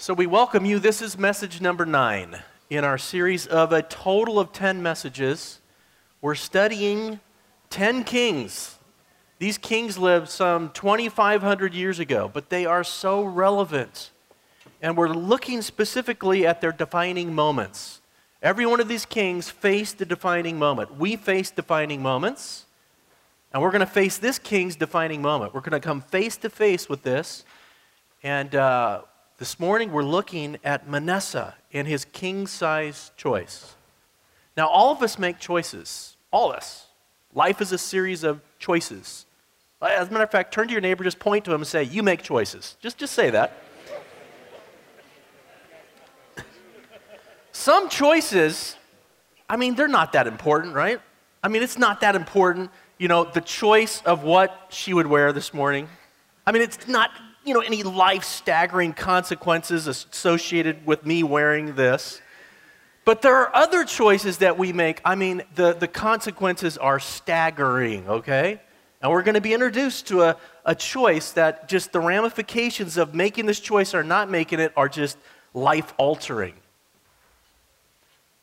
So we welcome you. This is message number nine in our series of a total of 10 messages. We're studying 10 kings. These kings lived some 2,500 years ago, but they are so relevant. And we're looking specifically at their defining moments. Every one of these kings faced a defining moment. We face defining moments, and we're going to face this king's defining moment. We're going to come face to face with this. And uh, this morning we're looking at Manasseh and his king size choice. Now, all of us make choices. All of us. Life is a series of choices. As a matter of fact, turn to your neighbor, just point to him and say, You make choices. Just, just say that. Some choices, I mean, they're not that important, right? I mean, it's not that important, you know, the choice of what she would wear this morning. I mean, it's not you know, any life staggering consequences associated with me wearing this. But there are other choices that we make. I mean, the, the consequences are staggering, okay? And we're going to be introduced to a, a choice that just the ramifications of making this choice or not making it are just life altering.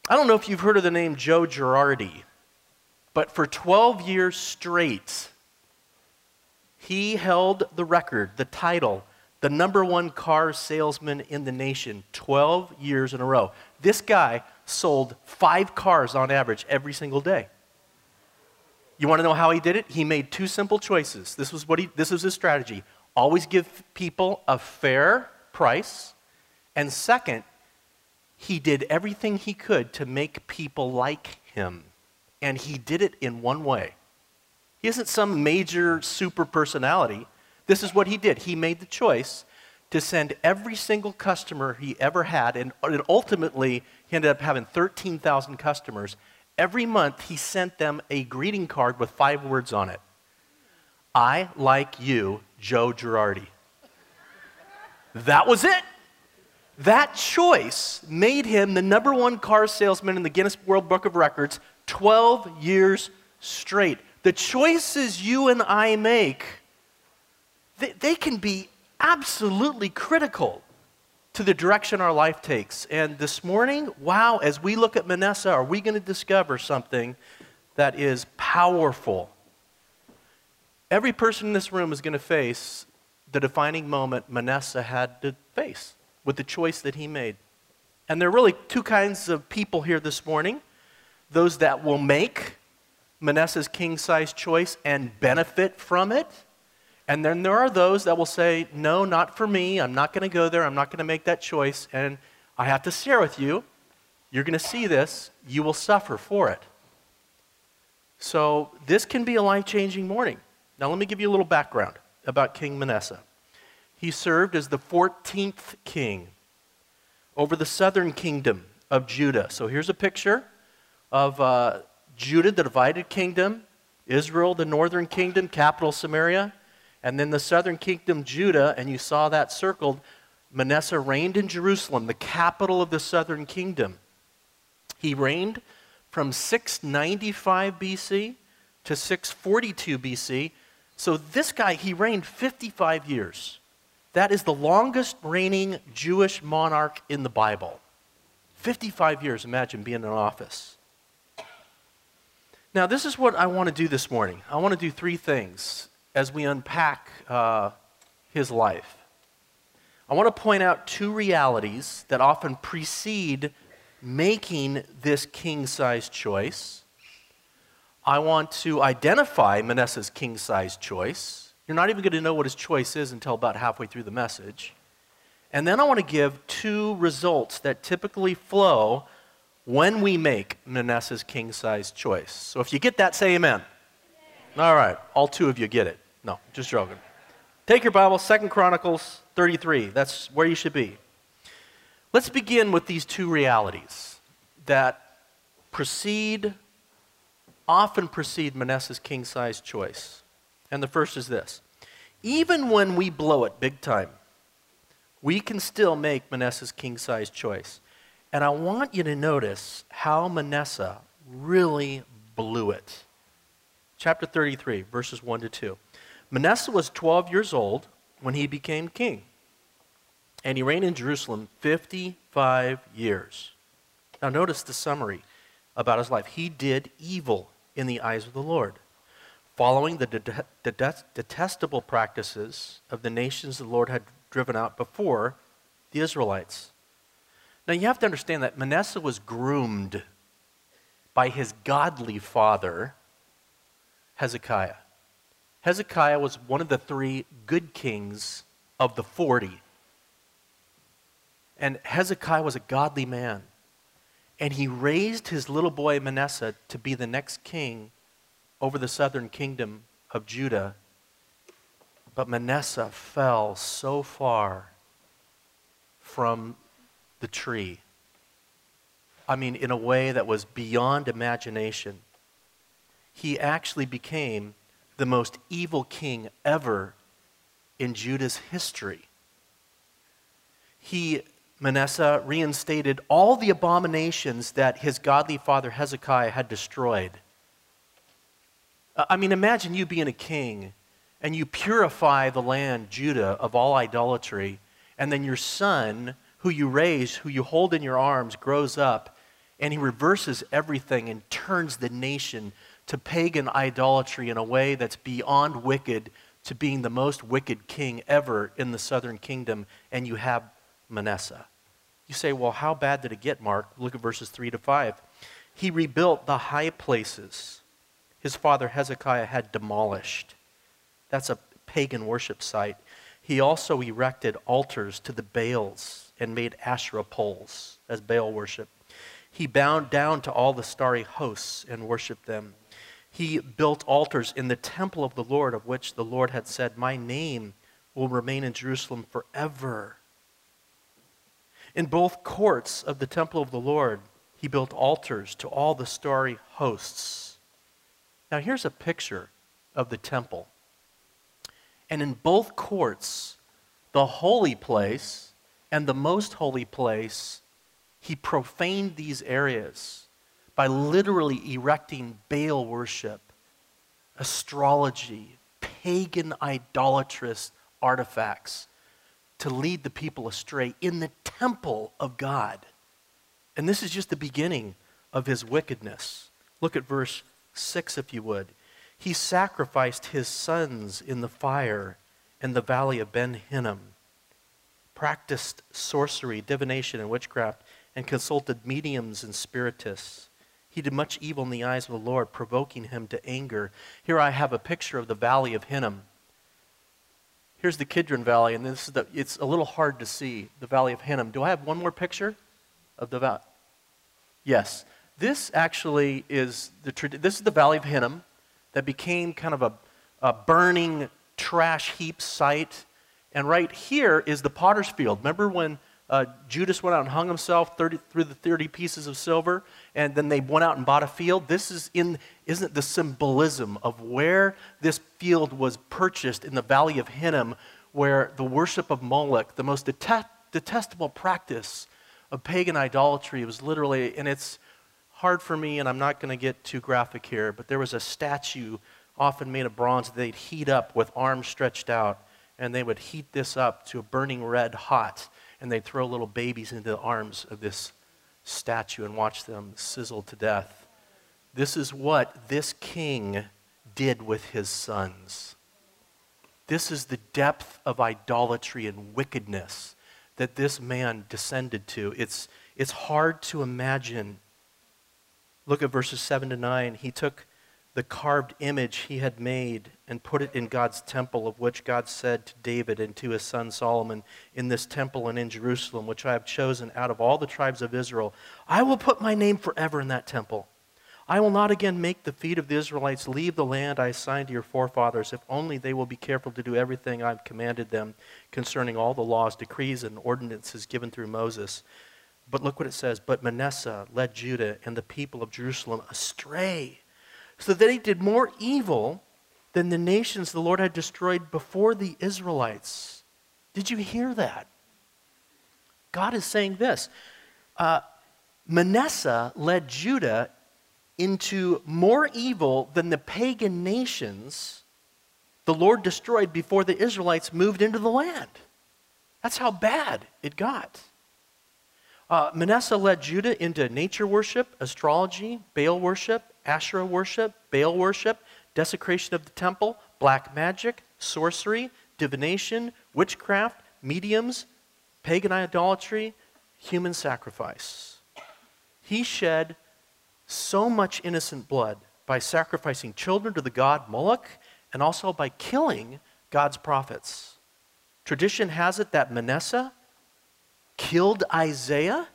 I don't know if you've heard of the name Joe Girard, but for 12 years straight, he held the record, the title, the number one car salesman in the nation 12 years in a row. This guy sold five cars on average every single day. You want to know how he did it? He made two simple choices. This was what he this was his strategy. Always give people a fair price. And second, he did everything he could to make people like him. And he did it in one way. He isn't some major super personality. This is what he did. He made the choice to send every single customer he ever had, and, ultimately, he ended up having 13,000 customers. Every month, he sent them a greeting card with five words on it I like you, Joe Girard. That was it. That choice made him the number one car salesman in the Guinness World Book of Records 12 years straight the choices you and I make, they, they can be absolutely critical to the direction our life takes. And this morning, wow, as we look at Manasseh, are we going to discover something that is powerful? Every person in this room is going to face the defining moment Manasseh had to face with the choice that he made. And there are really two kinds of people here this morning those that will make Manasseh's king size choice and benefit from it. And then there are those that will say, No, not for me. I'm not going to go there. I'm not going to make that choice. And I have to share with you, you're going to see this. You will suffer for it. So this can be a life changing morning. Now, let me give you a little background about King Manasseh. He served as the 14th king over the southern kingdom of Judah. So here's a picture of. Uh, Judah, the divided kingdom, Israel, the northern kingdom, capital Samaria, and then the southern kingdom, Judah, and you saw that circled. Manasseh reigned in Jerusalem, the capital of the southern kingdom. He reigned from 695 BC to 642 BC. So this guy, he reigned 55 years. That is the longest reigning Jewish monarch in the Bible. 55 years, imagine being in office. Now, this is what I want to do this morning. I want to do three things as we unpack uh, his life. I want to point out two realities that often precede making this king size choice. I want to identify Manasseh's king size choice. You're not even going to know what his choice is until about halfway through the message. And then I want to give two results that typically flow when we make Manasseh's king size choice. So if you get that, say amen. All right, all two of you get it. No, just joking. Take your Bible, Second Chronicles 33. That's where you should be. Let's begin with these two realities that precede, often precede Manasseh's king size choice. And the first is this even when we blow it big time, we can still make Manasseh's king size choice. And I want you to notice how Manasseh really blew it. Chapter 33, verses 1 to 2. Manasseh was 12 years old when he became king. And he reigned in Jerusalem 55 years. Now, notice the summary about his life. He did evil in the eyes of the Lord, following the det- det- detestable practices of the nations the Lord had driven out before the Israelites. Now, you have to understand that Manasseh was groomed by his godly father, Hezekiah. Hezekiah was one of the three good kings of the 40. And Hezekiah was a godly man. And he raised his little boy Manasseh to be the next king over the southern kingdom of Judah. But Manasseh fell so far from the tree. I mean, in a way that was beyond imagination. He actually became the most evil king ever in Judah's history. He Manasseh reinstated all the abominations that his godly father Hezekiah had destroyed. Uh, I mean, imagine you being a king and you purify the land, Judah, of all idolatry, and then your son, who you raise, who you hold in your arms, grows up, and he reverses everything and turns the nation to pagan idolatry in a way that's beyond wicked to being the most wicked king ever in the southern kingdom, and you have Manasseh. You say, well, how bad did it get, Mark? Look at verses 3 to 5. He rebuilt the high places his father Hezekiah had demolished. That's a pagan worship site. He also erected altars to the Baals and made Asherah poles as Baal worship. He bowed down to all the starry hosts and worshiped them. He built altars in the temple of the Lord, of which the Lord had said, My name will remain in Jerusalem forever. In both courts of the temple of the Lord, he built altars to all the starry hosts. Now, here's a picture of the temple. And in both courts, the holy place and the most holy place, he profaned these areas by literally erecting Baal worship, astrology, pagan idolatrous artifacts to lead the people astray in the temple of God. And this is just the beginning of his wickedness. Look at verse 6, if you would. He sacrificed his sons in the fire in the valley of Ben Hinnom, practiced sorcery, divination, and witchcraft, and consulted mediums and spiritists. He did much evil in the eyes of the Lord, provoking him to anger. Here I have a picture of the valley of Hinnom. Here's the Kidron Valley, and this is the, it's a little hard to see, the Valley of Hinnom. Do I have one more picture of the valley? Yes. This actually is the, this is the Valley of Hinnom that became kind of a, a burning trash heap site. And right here is the potter's field. Remember when uh, Judas went out and hung himself 30, through the 30 pieces of silver, and then they went out and bought a field. This is in, isn't the symbolism of where this field was purchased in the valley of Hinnom, where the worship of Moloch, the most detest, detestable practice of pagan idolatry, was literally, and it's hard for me, and I'm not going to get too graphic here, but there was a statue, often made of bronze, that they'd heat up with arms stretched out, and they would heat this up to a burning red hot and they'd throw little babies into the arms of this statue and watch them sizzle to death. This is what this king did with his sons. This is the depth of idolatry and wickedness that this man descended to. It's, it's hard to imagine. Look at verses 7 to 9. He took the carved image he had made and put it in God's temple, of which God said to David and to his son Solomon, In this temple and in Jerusalem, which I have chosen out of all the tribes of Israel, I will put my name forever in that temple. I will not again make the feet of the Israelites leave the land I assigned to your forefathers, if only they will be careful to do everything I've commanded them concerning all the laws, decrees, and ordinances given through Moses. But look what it says But Manasseh led Judah and the people of Jerusalem astray so that he did more evil than the nations the Lord had destroyed before the Israelites. Did you hear that? God is saying this uh, Manasseh led Judah into more evil than the pagan nations the Lord destroyed before the Israelites moved into the land. That's how bad it got. Uh, Manasseh led Judah into nature worship, astrology, Baal worship, Asherah worship, Baal worship, desecration of the temple, black magic, sorcery, divination, witchcraft, mediums, pagan idolatry, human sacrifice. He shed so much innocent blood by sacrificing children to the god Moloch and also by killing God's prophets. Tradition has it that Manasseh killed Isaiah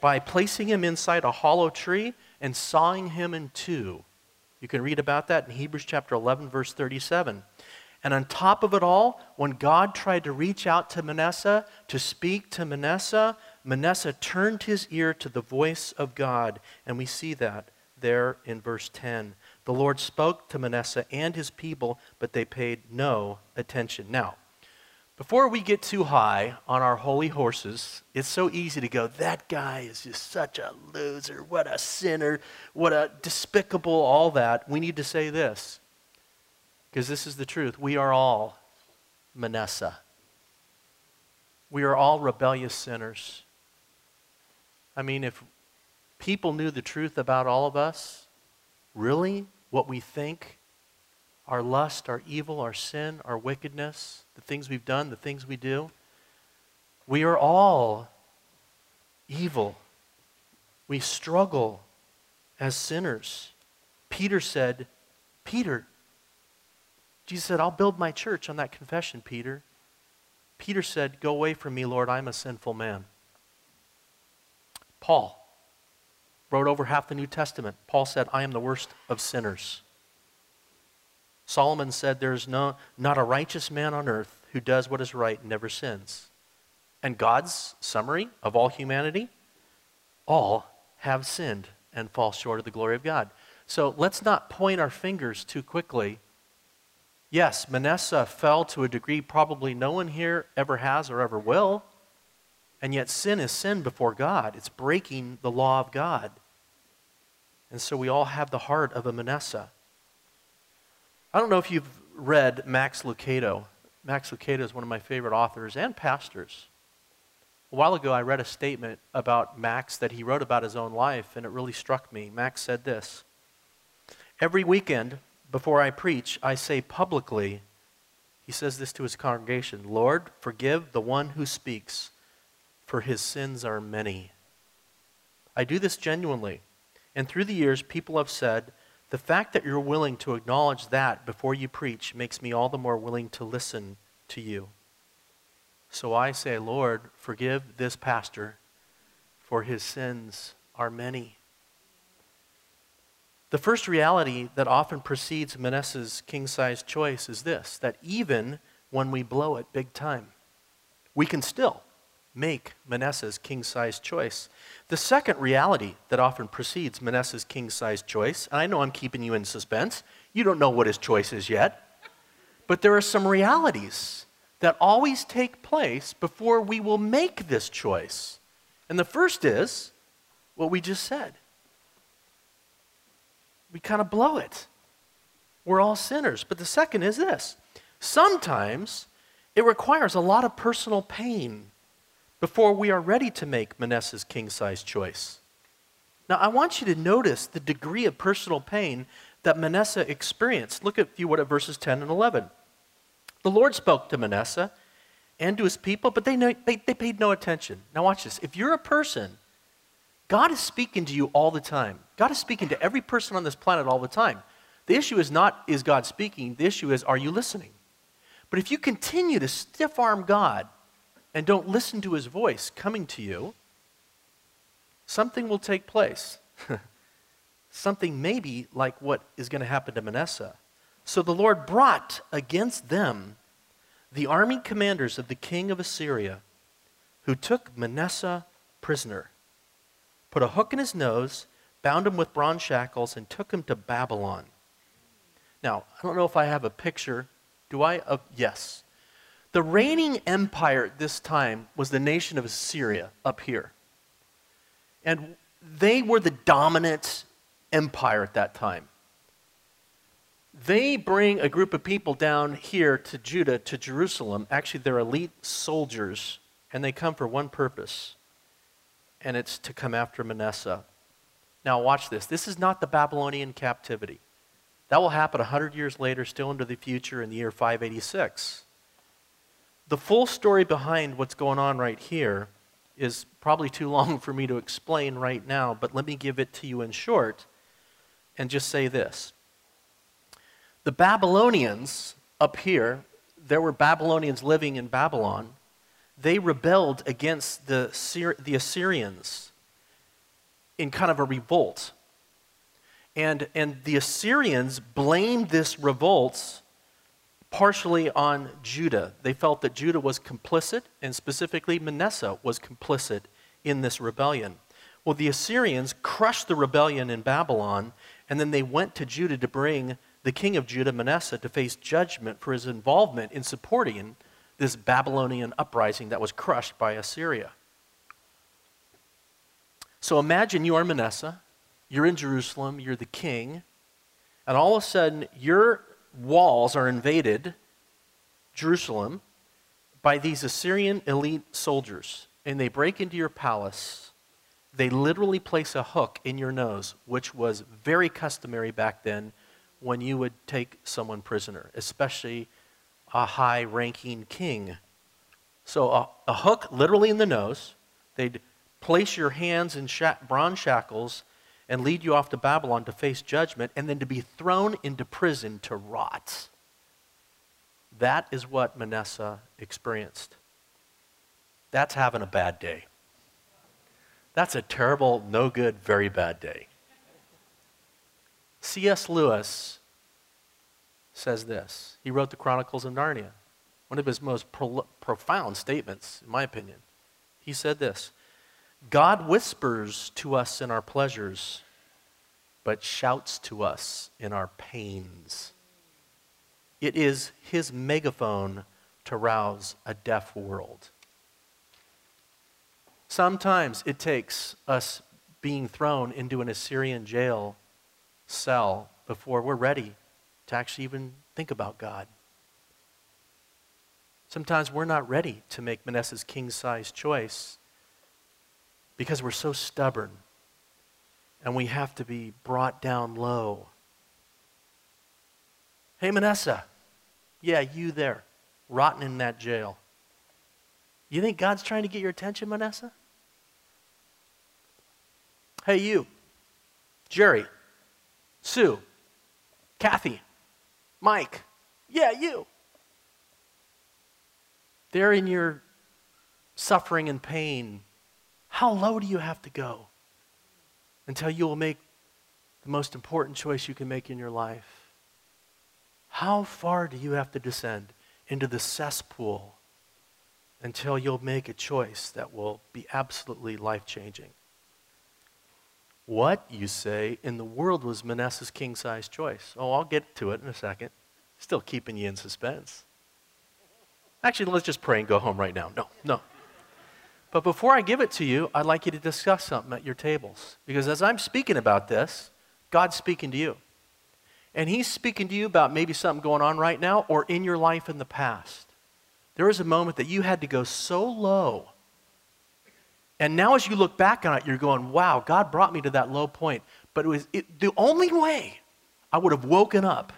by placing him inside a hollow tree and sawing him in two. You can read about that in Hebrews chapter 11, verse 37. And on top of it all, when God tried to reach out to Manasseh to speak to Manasseh, Manasseh turned his ear to the voice of God. And we see that there in verse 10. The Lord spoke to Manasseh and his people, but they paid no attention. Now, before we get too high on our holy horses, it's so easy to go, that guy is just such a loser. What a sinner. What a despicable, all that. We need to say this because this is the truth. We are all Manasseh. We are all rebellious sinners. I mean, if people knew the truth about all of us, really, what we think, our lust, our evil, our sin, our wickedness, the things we've done, the things we do. We are all evil. We struggle as sinners. Peter said, Peter, Jesus said, I'll build my church on that confession, Peter. Peter said, Go away from me, Lord, I'm a sinful man. Paul wrote over half the New Testament. Paul said, I am the worst of sinners. Solomon said, There is no, not a righteous man on earth who does what is right and never sins. And God's summary of all humanity all have sinned and fall short of the glory of God. So let's not point our fingers too quickly. Yes, Manasseh fell to a degree probably no one here ever has or ever will. And yet, sin is sin before God. It's breaking the law of God. And so we all have the heart of a Manasseh. I don't know if you've read Max Lucado. Max Lucado is one of my favorite authors and pastors. A while ago, I read a statement about Max that he wrote about his own life, and it really struck me. Max said this Every weekend, before I preach, I say publicly, he says this to his congregation Lord, forgive the one who speaks, for his sins are many. I do this genuinely. And through the years, people have said, the fact that you're willing to acknowledge that before you preach makes me all the more willing to listen to you. So I say, Lord, forgive this pastor, for his sins are many. The first reality that often precedes Manasseh's king sized choice is this that even when we blow it big time, we can still make Manasseh's king sized choice. The second reality that often precedes Manasseh's king sized choice, and I know I'm keeping you in suspense, you don't know what his choice is yet, but there are some realities that always take place before we will make this choice. And the first is what we just said we kind of blow it. We're all sinners. But the second is this sometimes it requires a lot of personal pain before we are ready to make Manasseh's king size choice. Now, I want you to notice the degree of personal pain that Manasseh experienced. Look at, if you would, at verses 10 and 11. The Lord spoke to Manasseh and to his people, but they, know, they, they paid no attention. Now, watch this. If you're a person, God is speaking to you all the time. God is speaking to every person on this planet all the time. The issue is not, is God speaking? The issue is, are you listening? But if you continue to stiff arm God and don't listen to his voice coming to you, something will take place. something maybe like what is going to happen to Manasseh. So the Lord brought against them the army commanders of the king of Assyria, who took Manasseh prisoner, put a hook in his nose, bound him with bronze shackles, and took him to Babylon. Now, I don't know if I have a picture. Do I? Of, yes. The reigning empire at this time was the nation of Assyria up here. And they were the dominant empire at that time. they bring a group of people down here to Judah, to Jerusalem. Actually, they're elite soldiers, and they come for one purpose, and it's to come after Manasseh. Now, watch this. This is not the Babylonian captivity. That will happen 100 years later, still into the future, in the year 586. The full story behind what's going on right here is probably too long for me to explain right now, but let me give it to you in short and just say this. The Babylonians up here, there were Babylonians living in Babylon. They rebelled against the, the Assyrians in kind of a revolt. And, and the Assyrians blamed this revolt partially on Judah. They felt that Judah was complicit, and specifically Manasseh was complicit in this rebellion. Well, the Assyrians crushed the rebellion in Babylon, and then they went to Judah to bring the king of Judah, Manasseh, to face judgment for his involvement in supporting this Babylonian uprising that was crushed by Assyria. So imagine you are Manasseh, you're in Jerusalem, you're the king, and all of a sudden your walls are invaded, Jerusalem, by these Assyrian elite soldiers, and they break into your palace. They literally place a hook in your nose, which was very customary back then when you would take someone prisoner, especially a high ranking king. So, a, a, hook literally in the nose. They'd place your hands in bronze shackles and lead you off to Babylon to face judgment and then to be thrown into prison to rot. That is what Manasseh experienced. That's having a bad day. That's a terrible, no good, very bad day. C.S. Lewis says this. He wrote the Chronicles of Narnia, one of his most pro- profound statements, in my opinion. He said this God whispers to us in our pleasures, but shouts to us in our pains. It is his megaphone to rouse a deaf world. Sometimes it takes us being thrown into an Assyrian jail cell before we're ready to actually even think about God. Sometimes we're not ready to make Manasseh's king size choice because we're so stubborn and we have to be brought down low. Hey, Manasseh. Yeah, you there, rotting in that jail. You think God's trying to get your attention, Manasseh? Hey, you, Jerry, Sue, Kathy, Mike. Yeah, you. They're in your suffering and pain, how low do you have to go until you will make the most important choice you can make in your life? How far do you have to descend into the cesspool until you'll make a choice that will be absolutely life changing? What, you say, in the world was Manasseh's king size choice? Oh, I'll get to it in a second. Still keeping you in suspense. Actually, let's just pray and go home right now. No, no. But before I give it to you, I'd like you to discuss something at your tables. Because as I'm speaking about this, God's speaking to you. And He's speaking to you about maybe something going on right now or in your life in the past. There was a moment that you had to go so low. And now, as you look back on it, you're going, wow, God brought me to that low point. But it was it, the only way I would have woken up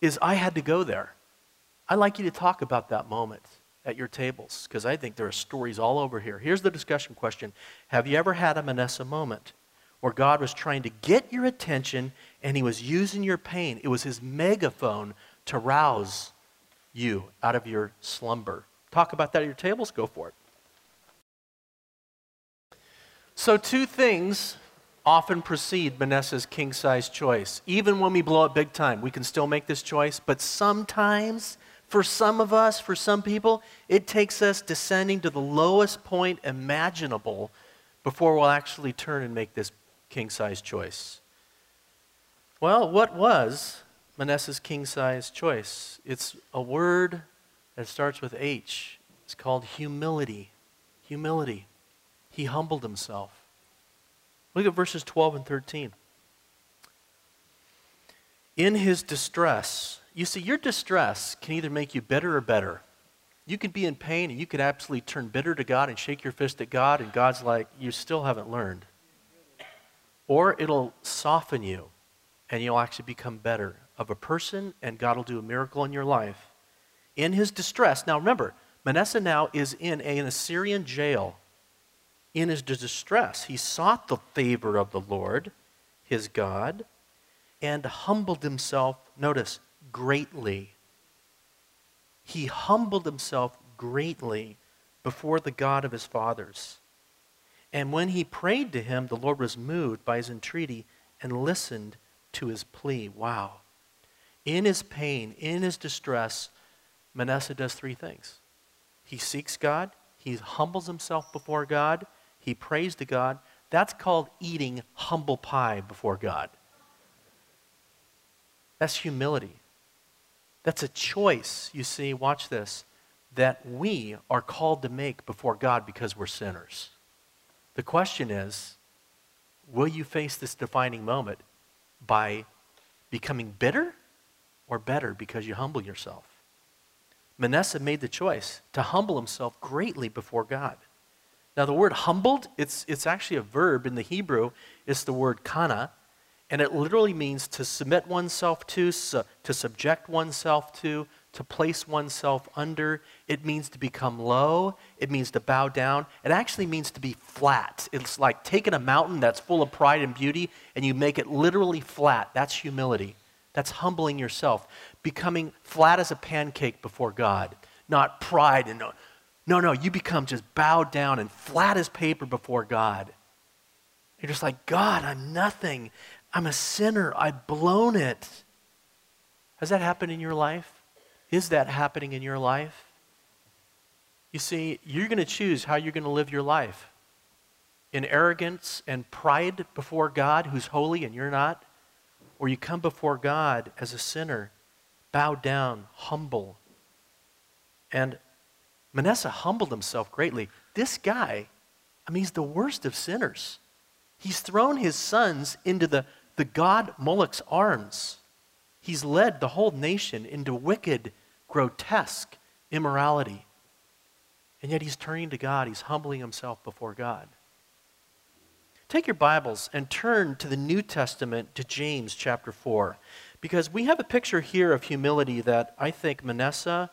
is I had to go there. I'd like you to talk about that moment at your tables because I think there are stories all over here. Here's the discussion question Have you ever had a Manasseh moment where God was trying to get your attention and he was using your pain? It was his megaphone to rouse you out of your slumber. Talk about that at your tables, go for it. So, two things often precede Manasseh's king size choice. Even when we blow it big time, we can still make this choice, but sometimes for some of us, for some people, it takes us descending to the lowest point imaginable before we'll actually turn and make this king size choice. Well, what was Manasseh's king size choice? It's a word that starts with H. It's called humility. Humility. He humbled himself. Look at verses 12 and 13. In his distress, you see, your distress can either make you bitter or better. You could be in pain and you could absolutely turn bitter to God and shake your fist at God, and God's like, you still haven't learned. Or it'll soften you and you'll actually become better of a person, and God will do a miracle in your life. In his distress, now remember, Manasseh now is in an Assyrian jail. In his distress, he sought the favor of the Lord, his God, and humbled himself, notice, greatly he humbled himself greatly before the God of his fathers. And when he prayed to him, the Lord was moved by his entreaty and listened to his plea. Wow. In his pain, in his distress, Manasseh does three things. He seeks God, he humbles himself before God, he prays to God. That's called eating humble pie before God. That's humility. That's a choice, you see, watch this, that we are called to make before God because we're sinners. The question is will you face this defining moment by becoming bitter or better because you humble yourself? Manasseh made the choice to humble himself greatly before God. Now, the word humbled, it's, it's actually a verb in the Hebrew. It's the word kana, and it literally means to submit oneself to, su- to subject oneself to, to place oneself under. It means to become low. It means to bow down. It actually means to be flat. It's like taking a mountain that's full of pride and beauty and you make it literally flat. That's humility. That's humbling yourself. Becoming flat as a pancake before God, not pride and no, no, no. You become just bowed down and flat as paper before God. You're just like, God, I'm nothing. I'm a sinner. I've blown it. Has that happened in your life? Is that happening in your life? You see, you're going to choose how you're going to live your life. In arrogance and pride before God, who's holy and you're not, or you come before God as a sinner, bowed down, humble. And Manasseh humbled himself greatly. This guy, I mean, he's the worst of sinners. He's thrown his sons into the the god Moloch's arms. He's led the whole nation into wicked, grotesque immorality. And yet he's turning to God, he's humbling himself before God. Take your Bibles and turn to the New Testament to James chapter 4, because we have a picture here of humility that I think Manasseh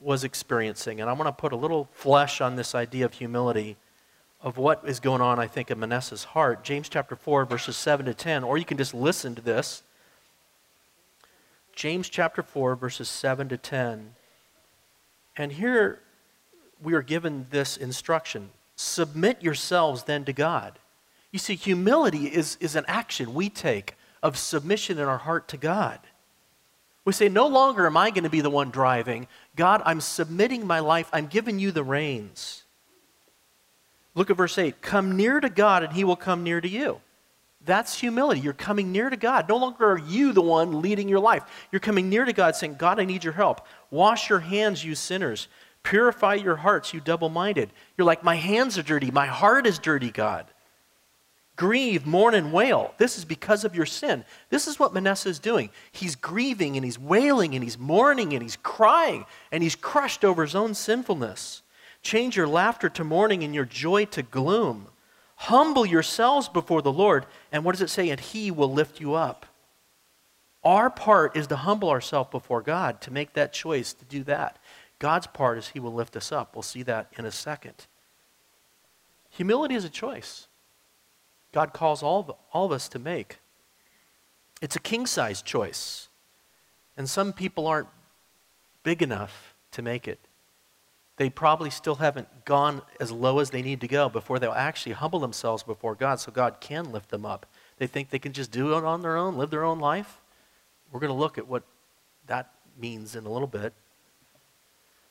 was experiencing. And I want to put a little flesh on this idea of humility of what is going on, I think, in Manasseh's heart. James chapter 4, verses 7 to 10, or you can just listen to this. James chapter 4, verses 7 to 10. And here we are given this instruction Submit yourselves then to God. You see, humility is, is an action we take of submission in our heart to God. We say, No longer am I going to be the one driving. God, I'm submitting my life, I'm giving you the reins. Look at verse 8. Come near to God, and he will come near to you. That's humility. You're coming near to God. No longer are you the one leading your life. You're coming near to God saying, God, I need your help. Wash your hands, you sinners. Purify your hearts, you double minded. You're like, my hands are dirty. My heart is dirty, God. Grieve, mourn, and wail. This is because of your sin. This is what Manasseh is doing. He's grieving and he's wailing and he's mourning and he's crying and he's crushed over his own sinfulness. Change your laughter to mourning and your joy to gloom. Humble yourselves before the Lord, and what does it say? And He will lift you up. Our part is to humble ourselves before God, to make that choice, to do that. God's part is He will lift us up. We'll see that in a second. Humility is a choice God calls all of, all of us to make. It's a king size choice. And some people aren't big enough to make it they probably still haven't gone as low as they need to go before they'll actually humble themselves before God so God can lift them up. They think they can just do it on their own, live their own life. We're going to look at what that means in a little bit.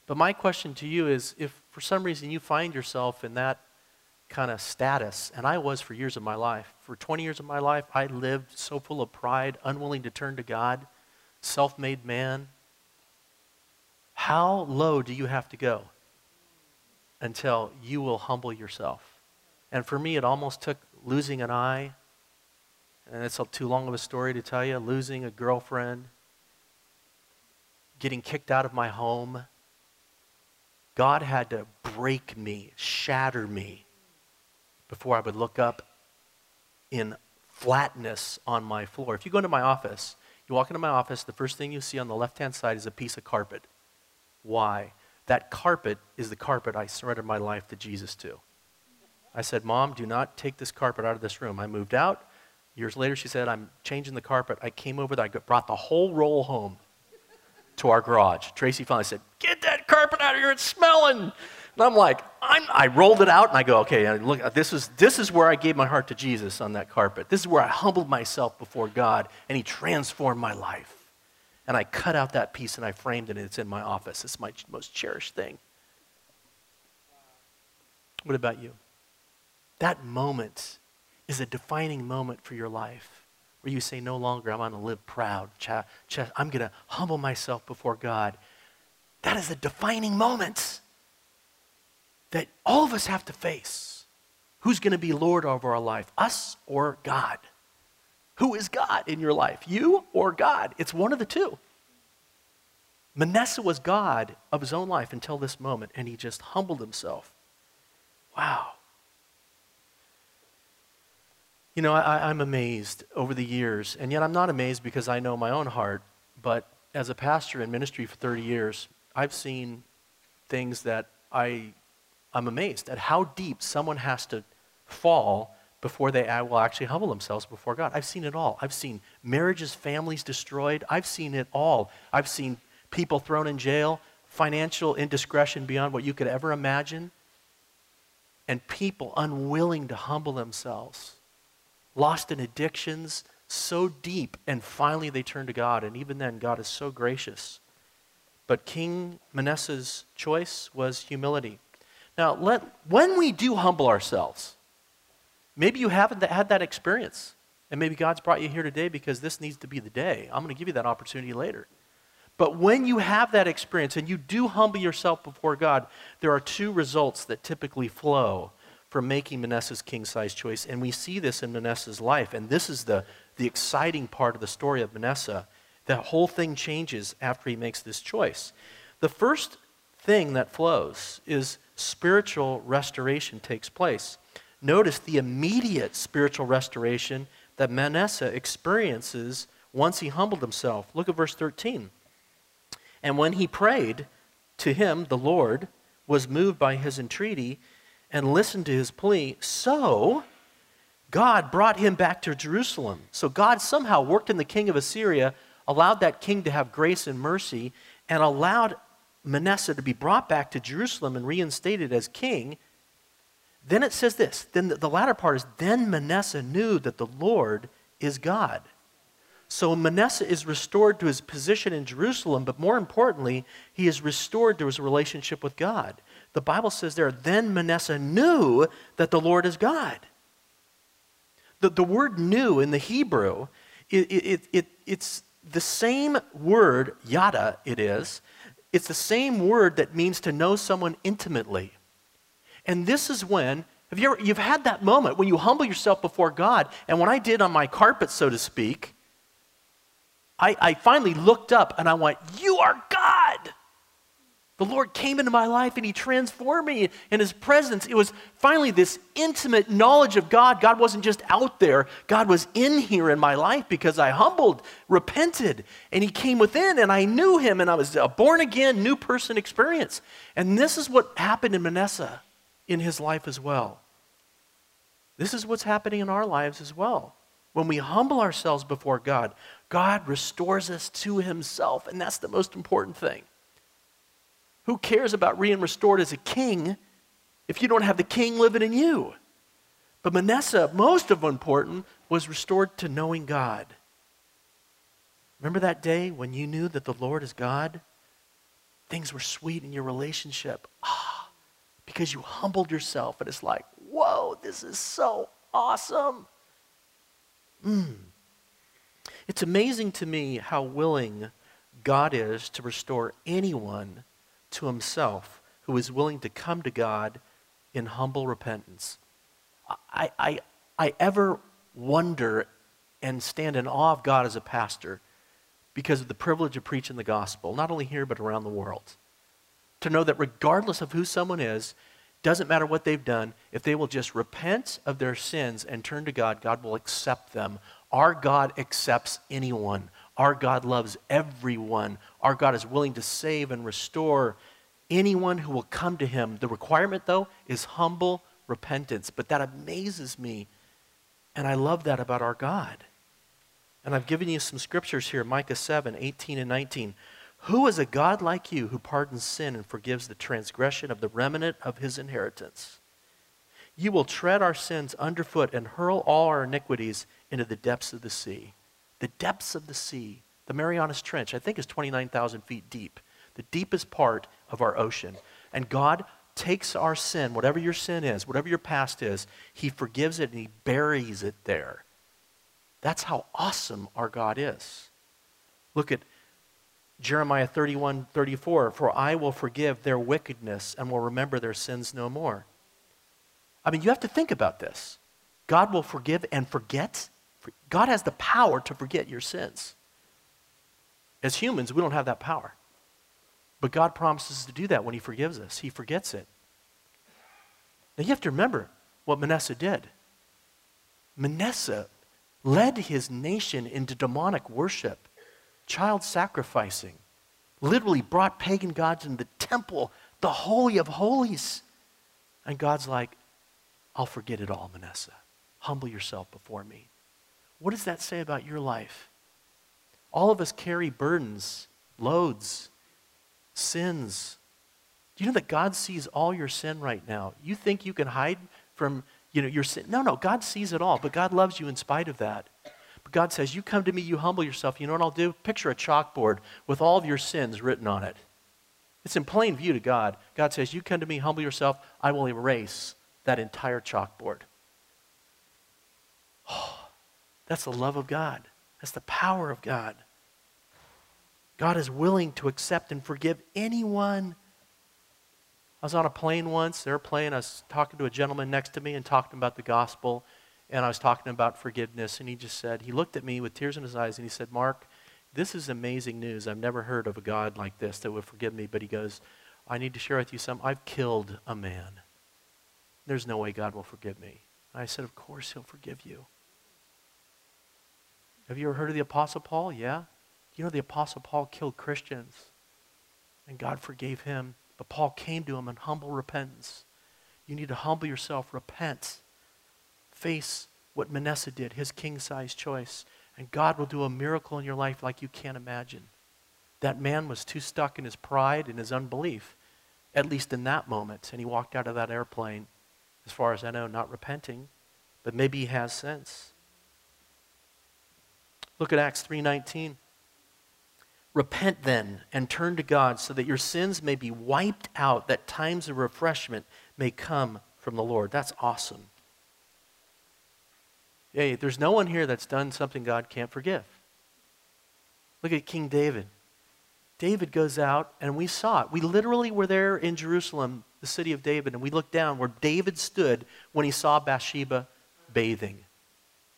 But my question to you is if for some reason you find yourself in that kind of status, and I was for years of my life, for 20 years of my life, I lived so full of pride, unwilling to turn to God, self made man. How low do you have to go until you will humble yourself. And for me, it almost took losing an eye and it's too long of a story to tell you, losing a girlfriend, getting kicked out of my home. God had to break me, shatter me, before I would look up in flatness on my floor. If you go into my office, you walk into my office, the first thing you see on the left hand side is a piece of carpet. Why? That carpet is the carpet I surrendered my life to Jesus to. I said, Mom, do not take this carpet out of this room. I moved out. Years later, she said, I'm changing the carpet. I came over there, I brought the whole roll home to our garage. Tracy finally said, Get that carpet out of here, it's smelling. And I'm like, I'm, i rolled it out and I go, okay, look, uh, this is, this is where I gave my heart to Jesus on that carpet. This is where I humbled myself before God and He transformed my life. And I cut out that piece and I framed it and it's in my office. It's my most cherished thing. What about you? That moment is a defining moment for your life where you say, no longer I'm going to live proud. I'm going to humble myself before God. That is a defining moment that all of us have to face. Who's going to be Lord over our life, us or God? Who is God in your life, you or God? It's one of the two. Manasseh was God of his own life until this moment, and he just humbled himself. Wow. You know, I, am amazed over the years, and yet I'm not amazed because I know my own heart, but as a pastor in ministry for 30 years, I've seen things that I I'm amazed at how deep someone has to fall before they will actually humble themselves before God. I've seen it all. I've seen marriages, families destroyed. I've seen it all. I've seen people thrown in jail, financial indiscretion beyond what you could ever imagine, and people unwilling to humble themselves, lost in addictions so deep, and finally they turn to God. And even then, God is so gracious. But King Manasseh's choice was humility. Now, let, when we do humble ourselves, maybe you haven't had that experience. And maybe God's brought you here today because this needs to be the day. I'm going to give you that opportunity later. But when you have that experience and you do humble yourself before God, there are two results that typically flow from making Manasseh's king size choice. And we see this in Manasseh's life. And this is the, the exciting part of the story of Manasseh. That whole thing changes after he makes this choice. The first thing that flows is spiritual restoration takes place. Notice the immediate spiritual restoration that Manasseh experiences once he humbled himself. Look at verse 13. And when he prayed to him, the Lord was moved by his entreaty and listened to his plea. So God brought him back to Jerusalem. So God somehow worked in the king of Assyria, allowed that king to have grace and mercy, and allowed Manasseh to be brought back to Jerusalem and reinstated as king, then it says this. Then the, the latter part is, then Manasseh knew that the Lord is God. So Manasseh is restored to his position in Jerusalem, but more importantly, he is restored to his relationship with God. The Bible says there, then Manasseh knew that the Lord is God. The, the word knew in the Hebrew, it, it, it, it's the same word, yada, it is, it's the same word that means to know someone intimately. And this is when, have you ever, you've had that moment when you humble yourself before God. And when I did on my carpet, so to speak, I, I finally looked up and I went, You are God. The Lord came into my life and He transformed me in His presence. It was finally this intimate knowledge of God. God wasn't just out there, God was in here in my life because I humbled, repented, and He came within and I knew Him and I was a born again, new person experience. And this is what happened in Manasseh in his life as well. This is what's happening in our lives as well. When we humble ourselves before God, God restores us to Himself, and that's the most important thing. Who cares about being restored as a king if you don't have the king living in you? But Manasseh, most of important, was restored to knowing God. Remember that day when you knew that the Lord is God? Things were sweet in your relationship. Ah, because you humbled yourself, and it's like, whoa, this is so awesome. Mm. It's amazing to me how willing God is to restore anyone to himself who is willing to come to God in humble repentance. I, I, I ever wonder and stand in awe of God as a pastor because of the privilege of preaching the gospel, not only here, but around the world. To know that regardless of who someone is, doesn't matter what they've done, if they will just repent of their sins and turn to God, God will accept them. Our God accepts anyone. Our God loves everyone. Our God is willing to save and restore anyone who will come to him. The requirement, though, is humble repentance. But that amazes me. And I love that about our God. And I've given you some scriptures here Micah 7 18 and 19. Who is a God like you who pardons sin and forgives the transgression of the remnant of his inheritance? You will tread our sins underfoot and hurl all our iniquities into the depths of the sea. The depths of the sea, the Marianas Trench, I think is 29,000 feet deep, the deepest part of our ocean. And God takes our sin, whatever your sin is, whatever your past is, He forgives it and He buries it there. That's how awesome our God is. Look at Jeremiah 31 34. For I will forgive their wickedness and will remember their sins no more. I mean, you have to think about this. God will forgive and forget. God has the power to forget your sins. As humans, we don't have that power. But God promises to do that when He forgives us. He forgets it. Now you have to remember what Manasseh did. Manasseh led his nation into demonic worship, child sacrificing, literally brought pagan gods in the temple, the Holy of Holies. And God's like, I'll forget it all, Manasseh. Humble yourself before me. What does that say about your life? All of us carry burdens, loads, sins. Do you know that God sees all your sin right now? You think you can hide from you know, your sin? No, no, God sees it all, but God loves you in spite of that. But God says, You come to me, you humble yourself. You know what I'll do? Picture a chalkboard with all of your sins written on it. It's in plain view to God. God says, You come to me, humble yourself, I will erase that entire chalkboard. Oh, that's the love of God. That's the power of God. God is willing to accept and forgive anyone. I was on a plane once, airplane. I was talking to a gentleman next to me and talking about the gospel. And I was talking about forgiveness. And he just said, he looked at me with tears in his eyes and he said, Mark, this is amazing news. I've never heard of a God like this that would forgive me. But he goes, I need to share with you some. I've killed a man. There's no way God will forgive me. And I said, Of course, he'll forgive you. Have you ever heard of the Apostle Paul? Yeah. You know, the Apostle Paul killed Christians, and God forgave him. But Paul came to him in humble repentance. You need to humble yourself, repent, face what Manasseh did, his king size choice, and God will do a miracle in your life like you can't imagine. That man was too stuck in his pride and his unbelief, at least in that moment, and he walked out of that airplane, as far as I know, not repenting, but maybe he has since. Look at Acts 3:19. Repent then and turn to God so that your sins may be wiped out, that times of refreshment may come from the Lord. That's awesome. Hey, there's no one here that's done something God can't forgive. Look at King David. David goes out, and we saw it. We literally were there in Jerusalem, the city of David, and we looked down where David stood when he saw Bathsheba bathing.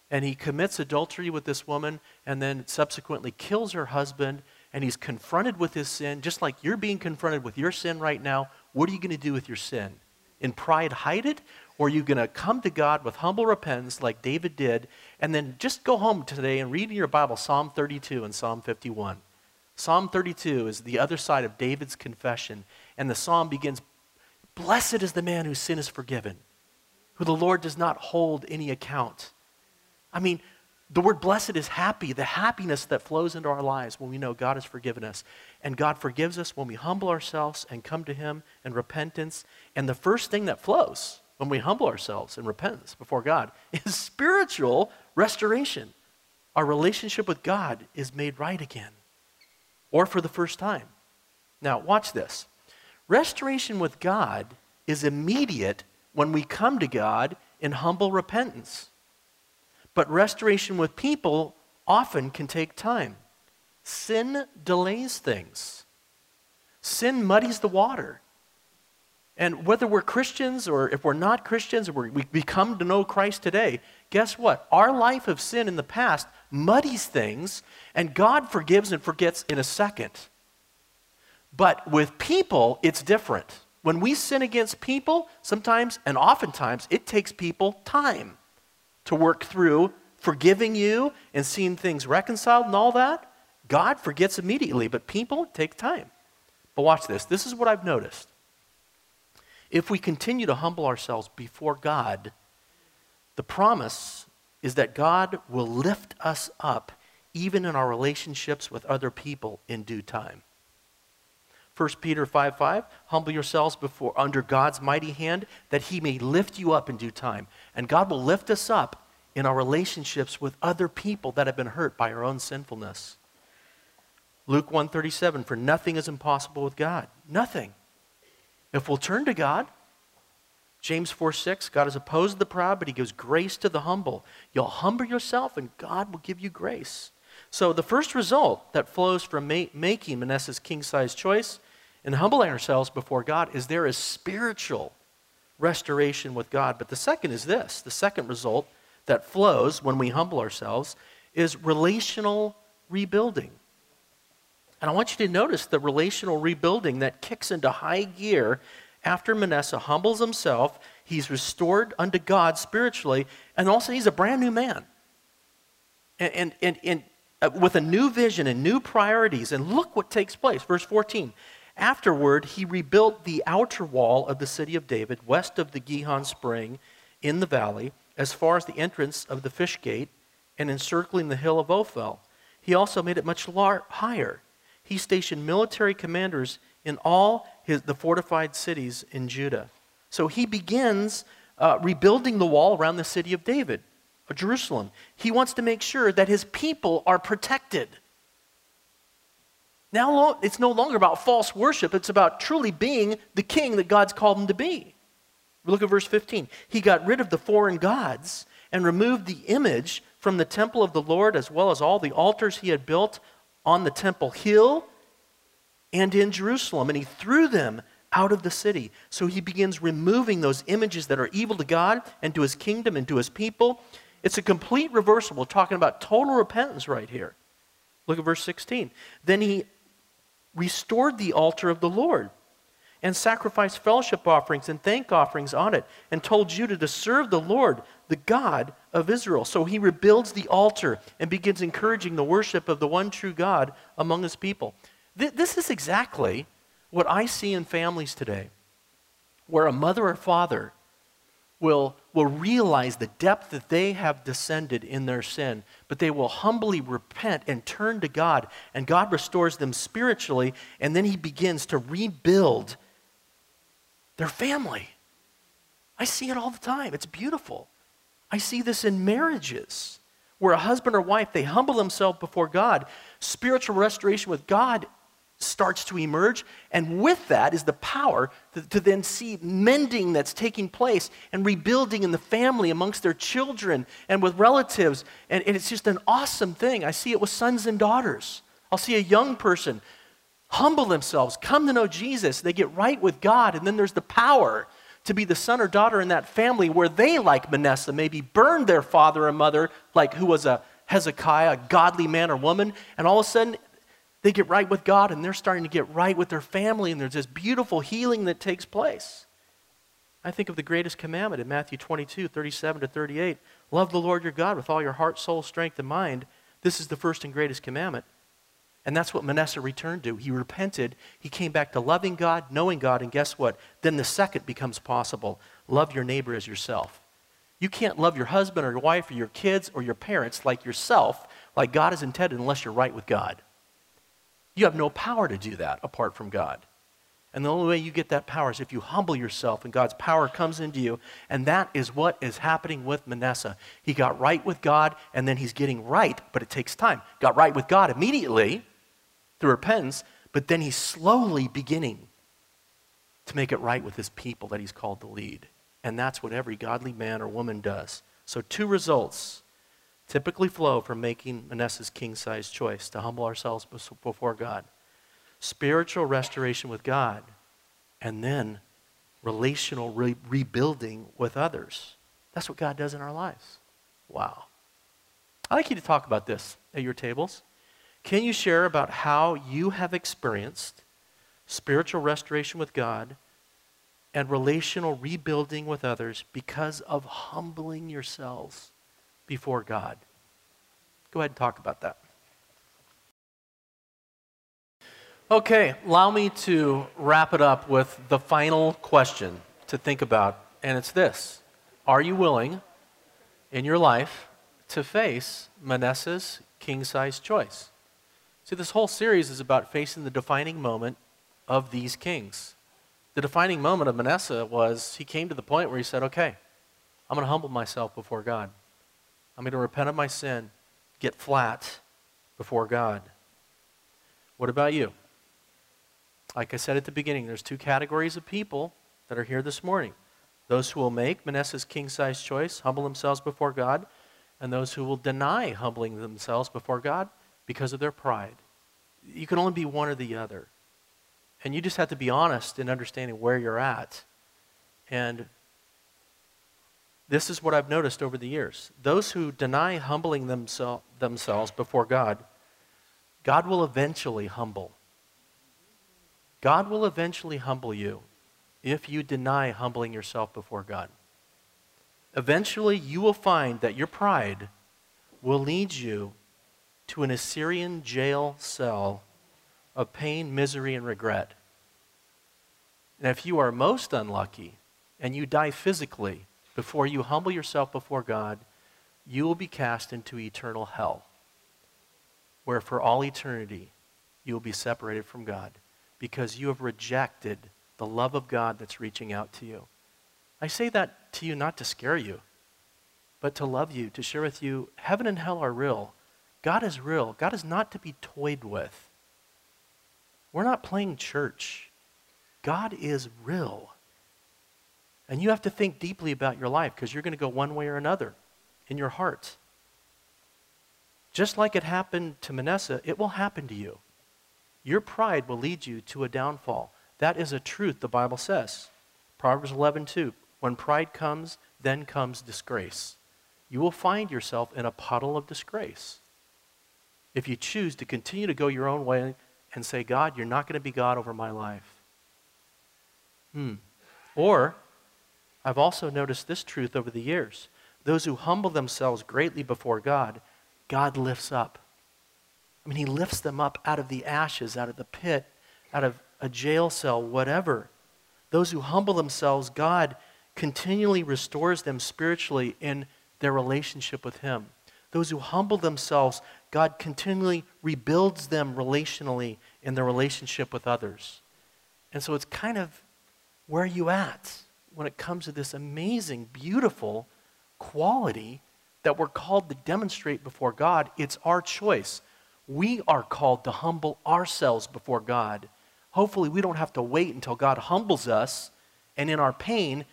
And he commits adultery with this woman and then subsequently kills her husband and he's confronted with his sin, just like you're being confronted with your sin right now. What are you going to do with your sin? In pride, hide it? Or are you going to come to God with humble repentance like David did, and then just go home today and read in your Bible Psalm 32 and Psalm 51? Psalm 32 is the other side of David's confession, and the psalm begins Blessed is the man whose sin is forgiven, who the Lord does not hold any account. I mean, the word blessed is happy, the happiness that flows into our lives when we know God has forgiven us. And God forgives us when we humble ourselves and come to Him in repentance. And the first thing that flows when we humble ourselves in repentance before God is spiritual restoration. Our relationship with God is made right again, or for the first time. Now, watch this. Restoration with God is immediate when we come to God in humble repentance. But restoration with people often can take time. Sin delays things, sin muddies the water. And whether we're Christians or if we're not Christians or we come to know Christ today, guess what? Our life of sin in the past muddies things, and God forgives and forgets in a second. But with people, it's different. When we sin against people, sometimes and oftentimes it takes people time to work through forgiving you and seeing things reconciled and all that. God forgets immediately, but people take time. But watch this. This is what I've noticed. If we continue to humble ourselves before God, the promise is that God will lift us up even in our relationships with other people in due time. 1 Peter 5 5, humble yourselves before under God's mighty hand that he may lift you up in due time. And God will lift us up in our relationships with other people that have been hurt by our own sinfulness. Luke 137, for nothing is impossible with God. Nothing. If we'll turn to God, James 4 6, God has opposed the proud, but he gives grace to the humble. You'll humble yourself, and God will give you grace. So, the first result that flows from ma- making Manasseh's king size choice and humbling ourselves before God is there is spiritual restoration with God. But the second is this the second result that flows when we humble ourselves is relational rebuilding. And I want you to notice the relational rebuilding that kicks into high gear after Manasseh humbles himself. He's restored unto God spiritually, and also he's a brand new man. And, and, and, and uh, with a new vision and new priorities. And look what takes place. Verse 14. Afterward, he rebuilt the outer wall of the city of David, west of the Gihon spring in the valley, as far as the entrance of the fish gate, and encircling the hill of Ophel. He also made it much lar- higher he stationed military commanders in all his, the fortified cities in Judah. So he begins uh, rebuilding the wall around the city of David, Jerusalem. He wants to make sure that his people are protected. Now it's no longer about false worship, it's about truly being the king that God's called him to be. Look at verse 15. He got rid of the foreign gods and removed the image from the temple of the Lord, as well as all the altars he had built on the temple hill and in Jerusalem, and he threw them out of the city. So he begins removing those images that are evil to God and to his kingdom and to his people. It's a complete reversal. We're talking about total repentance right here. Look at verse 16. Then he restored the altar of the Lord and sacrificed fellowship offerings and thank offerings on it and told Judah to serve the Lord, the God of Israel. So he rebuilds the altar and begins encouraging the worship of the one true God among his people. This is exactly what I see in families today, where a mother or father will, will realize the depth that they have descended in their sin, but they will humbly repent and turn to God, and God restores them spiritually, and then He begins to rebuild their family. I see it all the time. It's beautiful. I see this in marriages where a husband or wife they humble themselves before God. Spiritual restoration with God starts to emerge, and with that is the power to, to, then see mending that's taking place and rebuilding in the family amongst their children and with relatives. And, and it's just an awesome thing. I see it with sons and daughters. I'll see a young person humble themselves, come to know Jesus, they get right with God, and then there's the power to be the son or daughter in that family where they, like Manasseh, maybe burned their father and mother, like who was a Hezekiah, a godly man or woman, and all of a sudden they get right with God and they're starting to get right with their family, and there's this beautiful healing that takes place. I think of the greatest commandment in Matthew 22, 37 to 38. Love the Lord your God with all your heart, soul, strength, and mind. This is the first and greatest commandment. And that's what Manasseh returned to. He repented. He came back to loving God, knowing God, and guess what? Then the second becomes possible love your neighbor as yourself. You can't love your husband or your wife or your kids or your parents like yourself, like God has intended, unless you're right with God. You have no power to do that apart from God. And the only way you get that power is if you humble yourself and God's power comes into you. And that is what is happening with Manasseh. He got right with God and then he's getting right, but it takes time. Got right with God immediately through repentance, but then he's slowly beginning to make it right with his people that he's called to lead. And that's what every godly man or woman does. So, two results typically flow from making Manasseh's king size choice to humble ourselves before God spiritual restoration with God, and then relational re- rebuilding with others. That's what God does in our lives. Wow. I'd like you to talk about this at your tables. Can you share about how you have experienced spiritual restoration with God and relational rebuilding with others because of humbling yourselves before God? Go ahead and talk about that. Okay, allow me to wrap it up with the final question to think about, and it's this Are you willing in your life to face Manasseh's king size choice? See, this whole series is about facing the defining moment of these kings. The defining moment of Manasseh was he came to the point where he said, Okay, I'm going to humble myself before God. I'm going to repent of my sin, get flat before God. What about you? Like I said at the beginning, there's two categories of people that are here this morning those who will make Manasseh's king size choice, humble themselves before God, and those who will deny humbling themselves before God because of their pride. You can only be one or the other. And you just have to be honest in understanding where you're at. And this is what I've noticed over the years. Those who deny humbling themsel- themselves before God, God will eventually humble. God will eventually humble you if you deny humbling yourself before God. Eventually, you will find that your pride will lead you to an Assyrian jail cell of pain, misery, and regret. And if you are most unlucky and you die physically before you humble yourself before God, you will be cast into eternal hell, where for all eternity you will be separated from God because you have rejected the love of God that's reaching out to you. I say that to you not to scare you, but to love you, to share with you heaven and hell are real. God is real. God is not to be toyed with. We're not playing church. God is real. And you have to think deeply about your life because you're going to go one way or another in your heart. Just like it happened to Manasseh, it will happen to you. Your pride will lead you to a downfall. That is a truth the Bible says. Proverbs 11:2. When pride comes, then comes disgrace. You will find yourself in a puddle of disgrace. If you choose to continue to go your own way and say, God, you're not going to be God over my life. Hmm. Or, I've also noticed this truth over the years. Those who humble themselves greatly before God, God lifts up. I mean, he lifts them up out of the ashes, out of the pit, out of a jail cell, whatever. Those who humble themselves, God continually restores them spiritually in their relationship with Him. Those who humble themselves, God continually rebuilds them relationally in their relationship with others. And so it's kind of where are you at when it comes to this amazing, beautiful quality that we're called to demonstrate before God. It's our choice we are called to humble ourselves before God. Hopefully, we don't have to wait until God humbles us, and in our pain,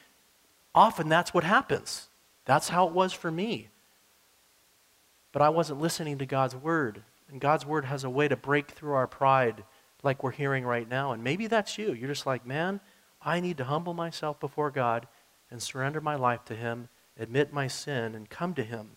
often that's what happens. That's how it was for me. But I wasn't listening to God's word, and God's word has a way to break through our pride like we're hearing right now. And maybe that's you. You're just like, man, I need to humble myself before God and surrender my life to Him, admit my sin, and come to Him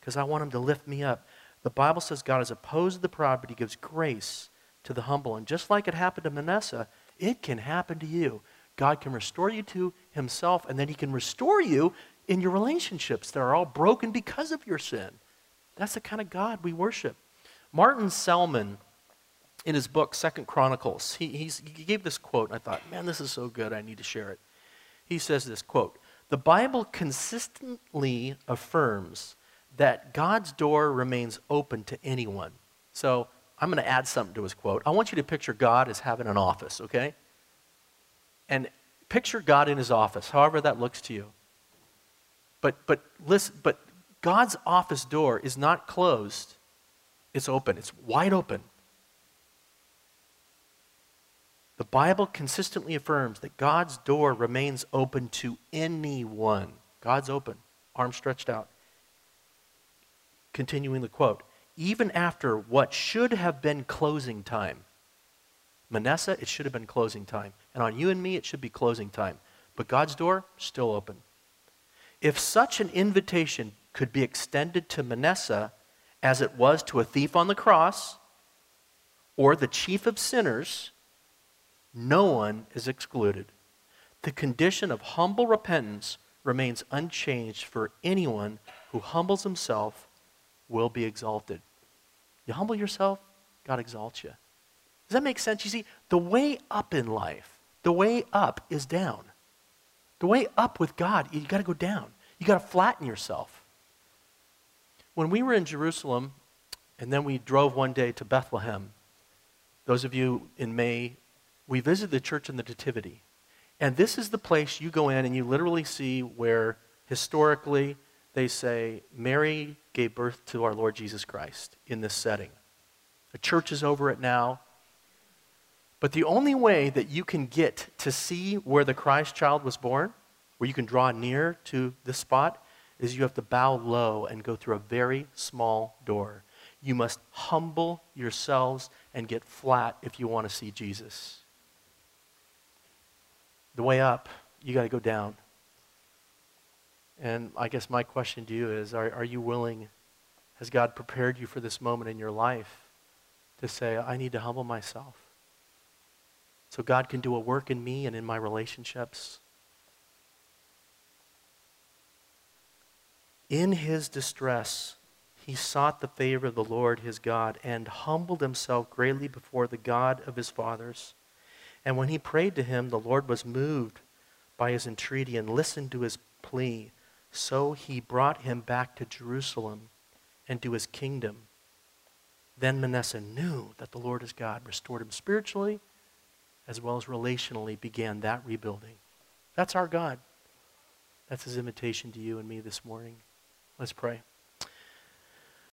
because I want Him to lift me up. The Bible says God is opposed to the proud, but he gives grace to the humble. And just like it happened to Manasseh, it can happen to you. God can restore you to himself, and then he can restore you in your relationships that are all broken because of your sin. That's the kind of God we worship. Martin Selman, in his book, Second Chronicles, he, he gave this quote, and I thought, man, this is so good, I need to share it. He says this quote, The Bible consistently affirms that God's door remains open to anyone. So I'm going to add something to his quote. I want you to picture God as having an office, okay? And picture God in his office, however that looks to you. But but listen, but God's office door is not closed. It's open. It's wide open. The Bible consistently affirms that God's door remains open to anyone. God's open, arms stretched out. Continuing the quote, even after what should have been closing time. Manasseh, it should have been closing time. And on you and me, it should be closing time. but God's door, still open. If such an invitation could be extended to Manasseh as it was to a thief on the cross or the chief of sinners, no one is excluded. The condition of humble repentance remains unchanged for anyone who humbles himself will be exalted. You humble yourself, God exalts you. Does that make sense? You see, the way up in life, the way up is down. The way up with God, you got to go down. You got to flatten yourself. When we were in Jerusalem, and then we drove one day to Bethlehem, those of you in May, we visited the church in the Nativity. And this is the place you go in and you literally see where historically they say Mary gave birth to our Lord Jesus Christ in this setting. The church is over it now. But the only way that you can get to see where the Christ child was born, where you can draw near to this spot, is you have to bow low and go through a very small door. You must humble yourselves and get flat if you want to see Jesus. The way up, you got to go down. And I guess my question to you is are, are you willing? Has God prepared you for this moment in your life to say, I need to humble myself? So God can do a work in me and in my relationships. In his distress, he sought the favor of the Lord his God and humbled himself greatly before the God of his fathers. And when he prayed to him, the Lord was moved by his entreaty and listened to his plea. So he brought him back to Jerusalem and to his kingdom. Then Manasseh knew that the Lord his God restored him spiritually as well as relationally, began that rebuilding. That's our God. That's his invitation to you and me this morning. Let's pray.